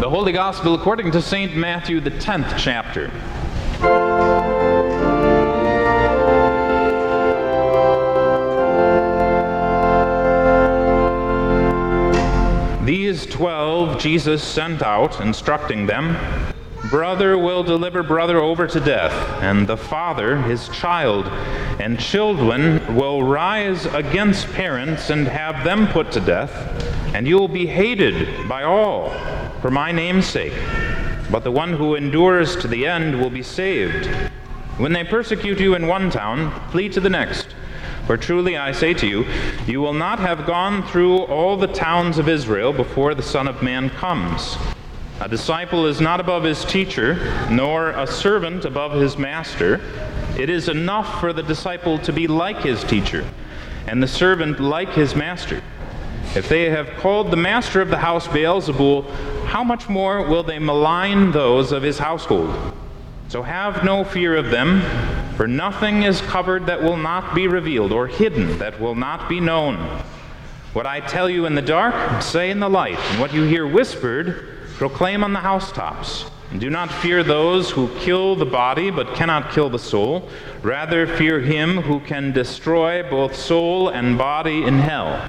The Holy Gospel according to St. Matthew, the 10th chapter. These twelve Jesus sent out, instructing them Brother will deliver brother over to death, and the father his child, and children will rise against parents and have them put to death, and you will be hated by all for my name's sake. But the one who endures to the end will be saved. When they persecute you in one town, flee to the next. For truly I say to you, you will not have gone through all the towns of Israel before the Son of Man comes. A disciple is not above his teacher, nor a servant above his master. It is enough for the disciple to be like his teacher, and the servant like his master. If they have called the master of the house Beelzebul, how much more will they malign those of his household? So have no fear of them, for nothing is covered that will not be revealed, or hidden that will not be known. What I tell you in the dark, say in the light, and what you hear whispered, proclaim on the housetops. And do not fear those who kill the body, but cannot kill the soul. Rather, fear him who can destroy both soul and body in hell.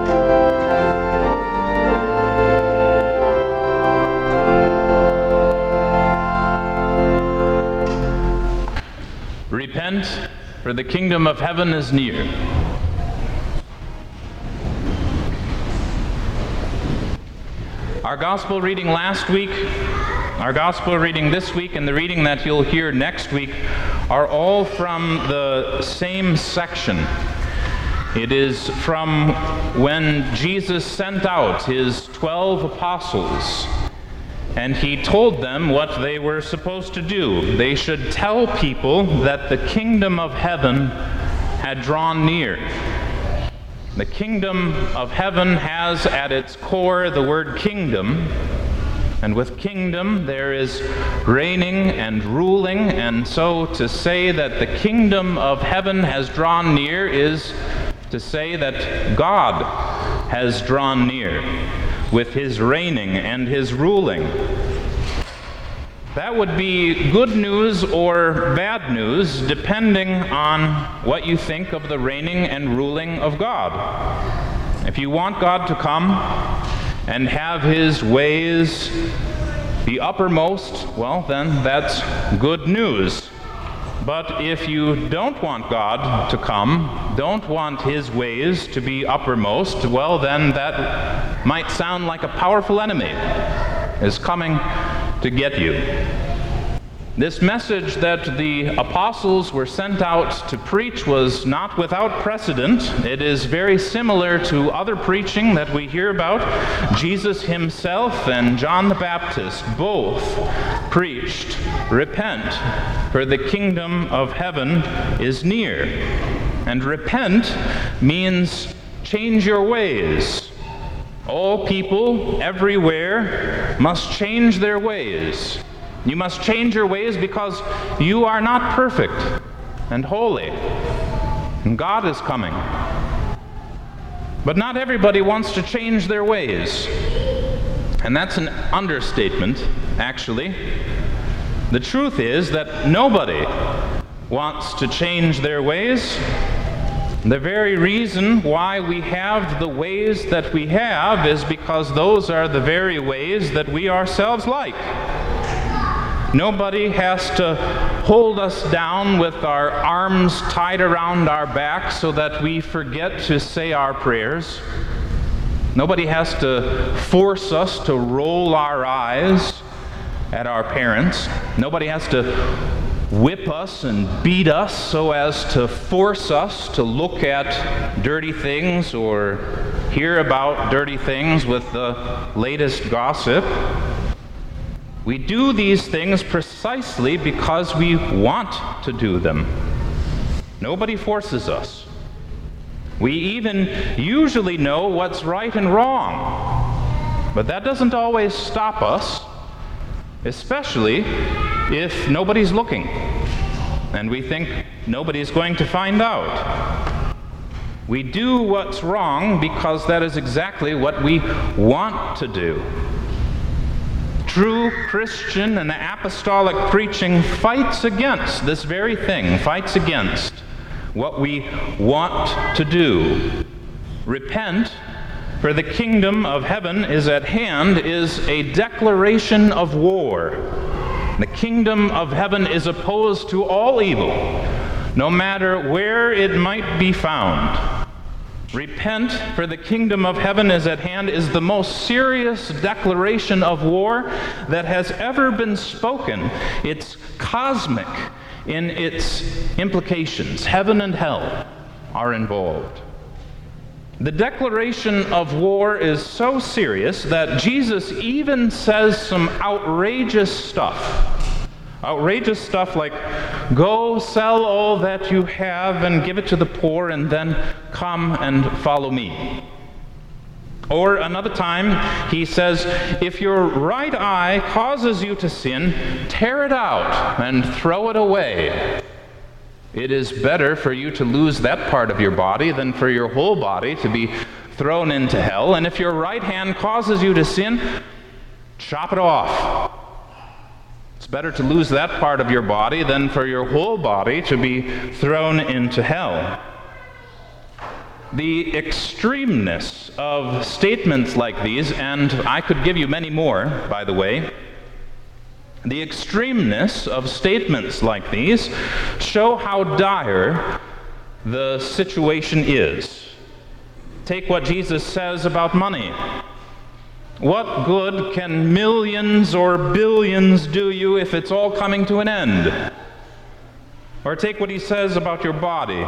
Repent, for the kingdom of heaven is near. Our gospel reading last week, our gospel reading this week, and the reading that you'll hear next week are all from the same section. It is from when Jesus sent out his 12 apostles and he told them what they were supposed to do. They should tell people that the kingdom of heaven had drawn near. The kingdom of heaven has at its core the word kingdom. And with kingdom, there is reigning and ruling. And so to say that the kingdom of heaven has drawn near is to say that God has drawn near with his reigning and his ruling. That would be good news or bad news, depending on what you think of the reigning and ruling of God. If you want God to come and have his ways be uppermost, well, then that's good news. But if you don't want God to come, don't want his ways to be uppermost, well, then that might sound like a powerful enemy is coming to get you. This message that the apostles were sent out to preach was not without precedent. It is very similar to other preaching that we hear about. Jesus himself and John the Baptist both preached, Repent, for the kingdom of heaven is near. And repent means change your ways. All people everywhere must change their ways. You must change your ways because you are not perfect and holy. And God is coming. But not everybody wants to change their ways. And that's an understatement, actually. The truth is that nobody wants to change their ways. The very reason why we have the ways that we have is because those are the very ways that we ourselves like. Nobody has to hold us down with our arms tied around our back so that we forget to say our prayers. Nobody has to force us to roll our eyes at our parents. Nobody has to whip us and beat us so as to force us to look at dirty things or hear about dirty things with the latest gossip. We do these things precisely because we want to do them. Nobody forces us. We even usually know what's right and wrong. But that doesn't always stop us, especially if nobody's looking and we think nobody's going to find out. We do what's wrong because that is exactly what we want to do. True Christian and apostolic preaching fights against this very thing, fights against what we want to do. Repent, for the kingdom of heaven is at hand, is a declaration of war. The kingdom of heaven is opposed to all evil, no matter where it might be found. Repent, for the kingdom of heaven is at hand, is the most serious declaration of war that has ever been spoken. It's cosmic in its implications. Heaven and hell are involved. The declaration of war is so serious that Jesus even says some outrageous stuff Outrageous stuff like, go sell all that you have and give it to the poor, and then come and follow me. Or another time, he says, If your right eye causes you to sin, tear it out and throw it away. It is better for you to lose that part of your body than for your whole body to be thrown into hell. And if your right hand causes you to sin, chop it off It's better to lose that part of your body than for your whole body to be thrown into hell. The extremeness of statements like these, and I could give you many more, by the way, the extremeness of statements like these show how dire the situation is. Take what Jesus says about money. What good can millions or billions do you if it's all coming to an end? Or take what he says about your body.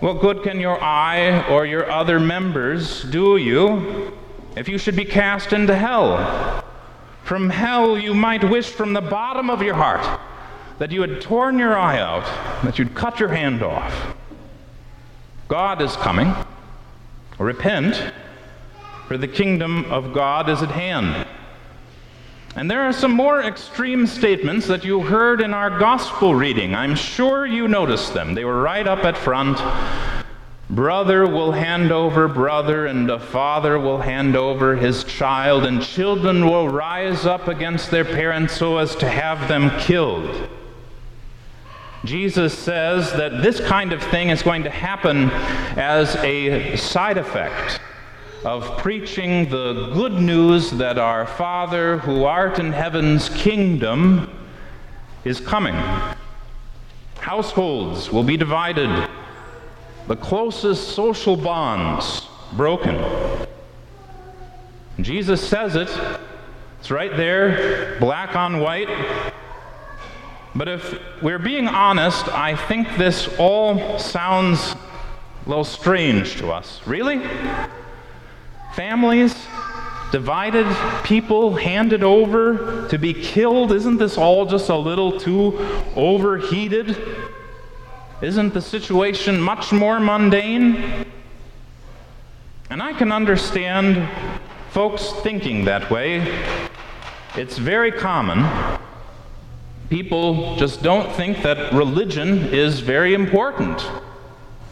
What good can your eye or your other members do you if you should be cast into hell? From hell you might wish from the bottom of your heart that you had torn your eye out, that you'd cut your hand off. God is coming. Repent for the kingdom of God is at hand. And there are some more extreme statements that you heard in our gospel reading. I'm sure you noticed them. They were right up at front. Brother will hand over brother, and a father will hand over his child, and children will rise up against their parents so as to have them killed. Jesus says that this kind of thing is going to happen as a side effect of preaching the good news that our Father who art in heaven's kingdom is coming. Households will be divided, the closest social bonds broken. Jesus says it, it's right there, black on white. But if we're being honest, I think this all sounds a little strange to us. Really? families divided, people handed over to be killed. Isn't this all just a little too overheated? Isn't the situation much more mundane? And I can understand folks thinking that way. It's very common. People just don't think that religion is very important.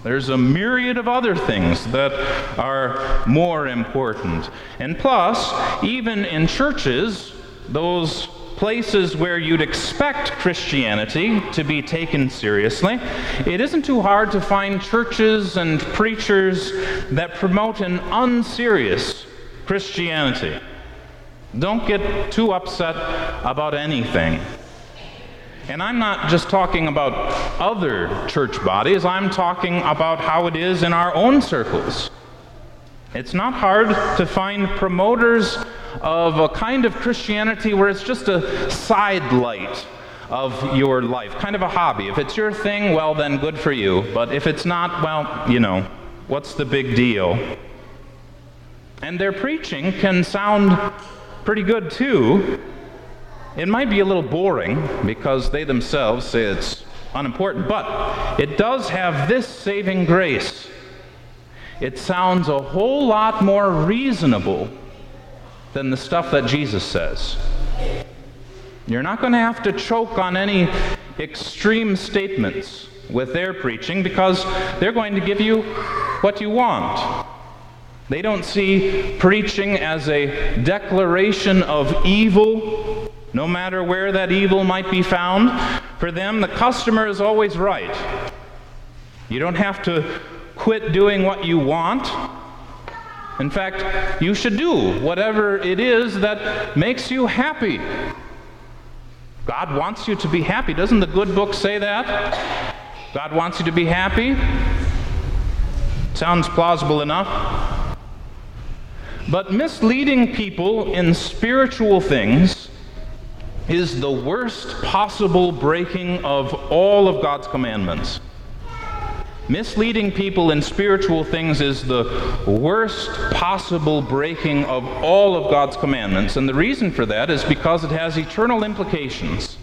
There's a myriad of other things that are more important. And plus, even in churches, those places where you'd expect Christianity to be taken seriously, it isn't too hard to find churches and preachers that promote an unserious Christianity. Don't get too upset about anything. And I'm not just talking about other church bodies, I'm talking about how it is in our own circles. It's not hard to find promoters of a kind of Christianity where it's just a side light of your life, kind of a hobby. If it's your thing, well, then good for you. But if it's not, well, you know, what's the big deal? And their preaching can sound pretty good too, It might be a little boring because they themselves say it's unimportant, but it does have this saving grace. It sounds a whole lot more reasonable than the stuff that Jesus says. You're not going to have to choke on any extreme statements with their preaching because they're going to give you what you want. They don't see preaching as a declaration of evil, no matter where that evil might be found. For them, the customer is always right. You don't have to quit doing what you want. In fact, you should do whatever it is that makes you happy. God wants you to be happy. Doesn't the good book say that? God wants you to be happy? Sounds plausible enough. But misleading people in spiritual things is the worst possible breaking of all of God's commandments. Misleading people in spiritual things is the worst possible breaking of all of God's commandments. And the reason for that is because it has eternal implications.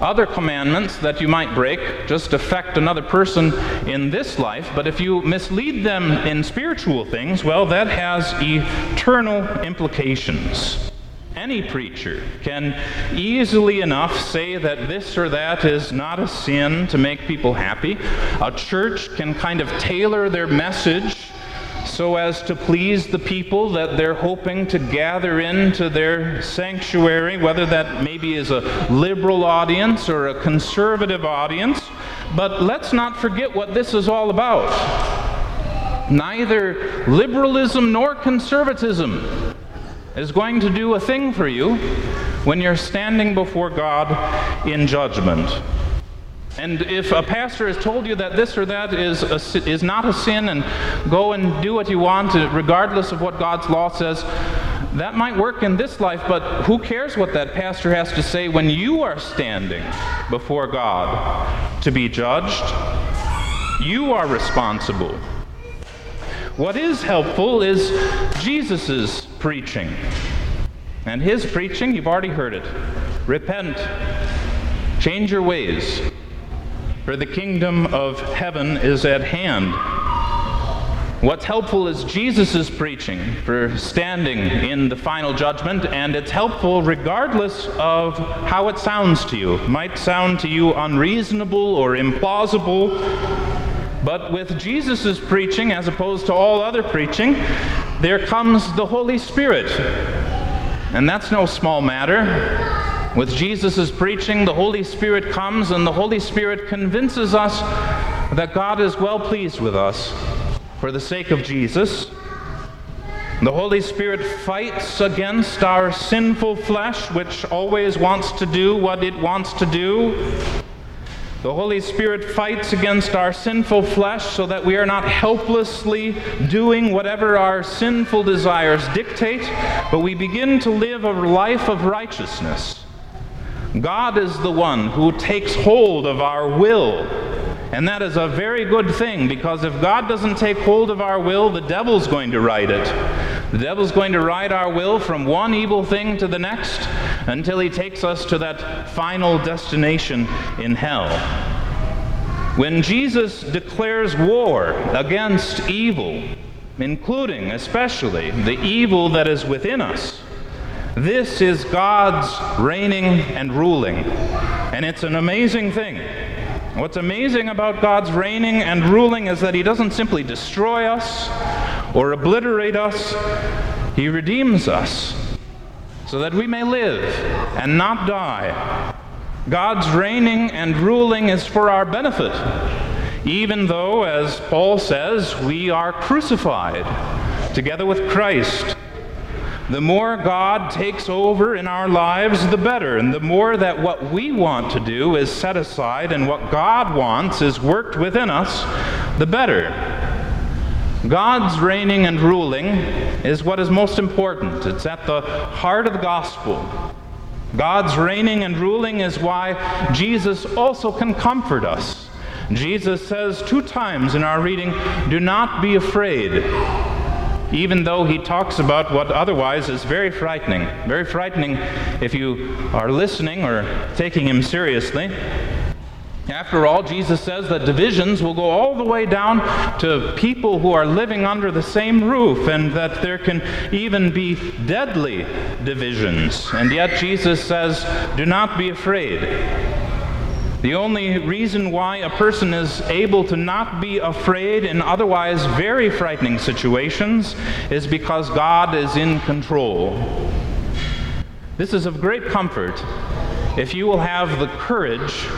Other commandments that you might break just affect another person in this life, but if you mislead them in spiritual things, well, that has eternal implications. Any preacher can easily enough say that this or that is not a sin to make people happy. A church can kind of tailor their message so as to please the people that they're hoping to gather into their sanctuary, whether that maybe is a liberal audience or a conservative audience. But let's not forget what this is all about. Neither liberalism nor conservatism is going to do a thing for you when you're standing before God in judgment. And if a pastor has told you that this or that is, a, is not a sin and go and do what you want, uh, regardless of what God's law says, that might work in this life, but who cares what that pastor has to say when you are standing before God to be judged? You are responsible. What is helpful is Jesus' preaching. And his preaching, you've already heard it. Repent, change your ways, for the kingdom of heaven is at hand. What's helpful is Jesus' preaching for standing in the final judgment, and it's helpful regardless of how it sounds to you. It might sound to you unreasonable or implausible, but with Jesus' preaching, as opposed to all other preaching, there comes the Holy Spirit. And that's no small matter. With Jesus' preaching, the Holy Spirit comes, and the Holy Spirit convinces us that God is well pleased with us for the sake of Jesus. The Holy Spirit fights against our sinful flesh, which always wants to do what it wants to do. The Holy Spirit fights against our sinful flesh so that we are not helplessly doing whatever our sinful desires dictate, but we begin to live a life of righteousness. God is the one who takes hold of our will. And that is a very good thing because if God doesn't take hold of our will, the devil's going to ride it. The devil's going to ride our will from one evil thing to the next until he takes us to that final destination in hell. When Jesus declares war against evil, including especially the evil that is within us, this is God's reigning and ruling. And it's an amazing thing. What's amazing about God's reigning and ruling is that He doesn't simply destroy us or obliterate us, He redeems us so that we may live and not die. God's reigning and ruling is for our benefit, even though, as Paul says, we are crucified together with Christ. The more God takes over in our lives, the better. And the more that what we want to do is set aside and what God wants is worked within us, the better. God's reigning and ruling is what is most important. It's at the heart of the gospel. God's reigning and ruling is why Jesus also can comfort us. Jesus says two times in our reading, Do not be afraid. even though he talks about what otherwise is very frightening. Very frightening if you are listening or taking him seriously. After all, Jesus says that divisions will go all the way down to people who are living under the same roof, and that there can even be deadly divisions. And yet, Jesus says, Do not be afraid. The only reason why a person is able to not be afraid in otherwise very frightening situations is because God is in control. This is of great comfort if you will have the courage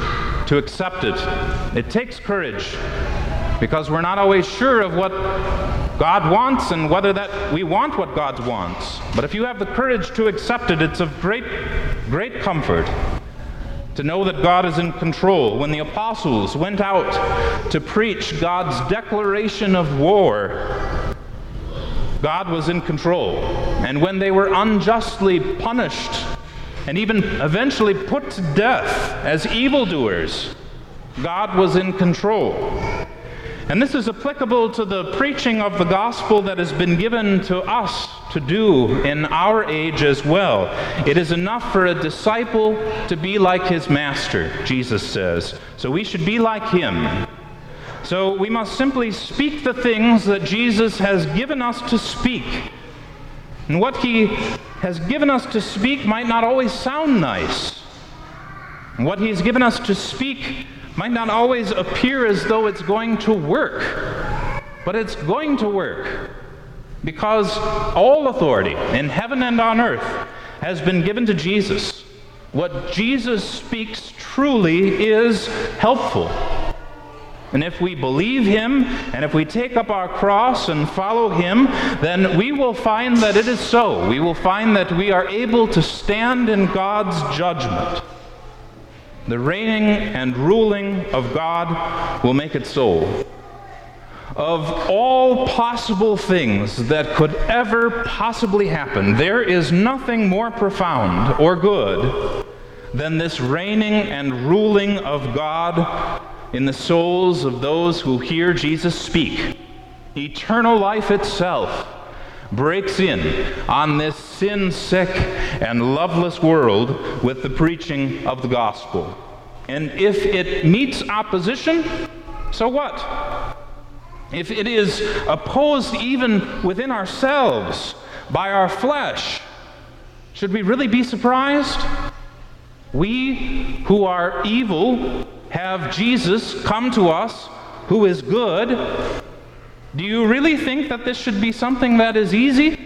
to accept it. It takes courage because we're not always sure of what God wants and whether that we want what God wants. But if you have the courage to accept it, it's of great great comfort to know that God is in control. When the apostles went out to preach God's declaration of war, God was in control. And when they were unjustly punished and even eventually put to death as evildoers, God was in control. And this is applicable to the preaching of the gospel that has been given to us to do in our age as well. It is enough for a disciple to be like his master, Jesus says. So we should be like him. So we must simply speak the things that Jesus has given us to speak. And what he has given us to speak might not always sound nice. And what he's given us to speak might not always appear as though it's going to work, but it's going to work because all authority in heaven and on earth has been given to Jesus. What Jesus speaks truly is helpful. And if we believe him, and if we take up our cross and follow him, then we will find that it is so. We will find that we are able to stand in God's judgment. The reigning and ruling of God will make it so. Of all possible things that could ever possibly happen, there is nothing more profound or good than this reigning and ruling of God in the souls of those who hear Jesus speak. Eternal life itself breaks in on this sin sick and loveless world with the preaching of the gospel. And if it meets opposition, so what? If it is opposed even within ourselves by our flesh, should we really be surprised? We who are evil have Jesus come to us who is good. Do you really think that this should be something that is easy?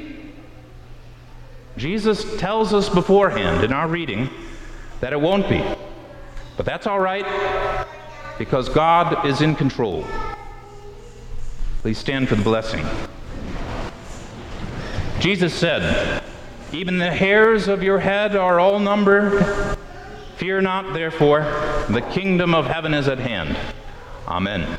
Jesus tells us beforehand in our reading that it won't be. But that's all right because God is in control. Please stand for the blessing. Jesus said, Even the hairs of your head are all numbered. Fear not, therefore, the kingdom of heaven is at hand. Amen.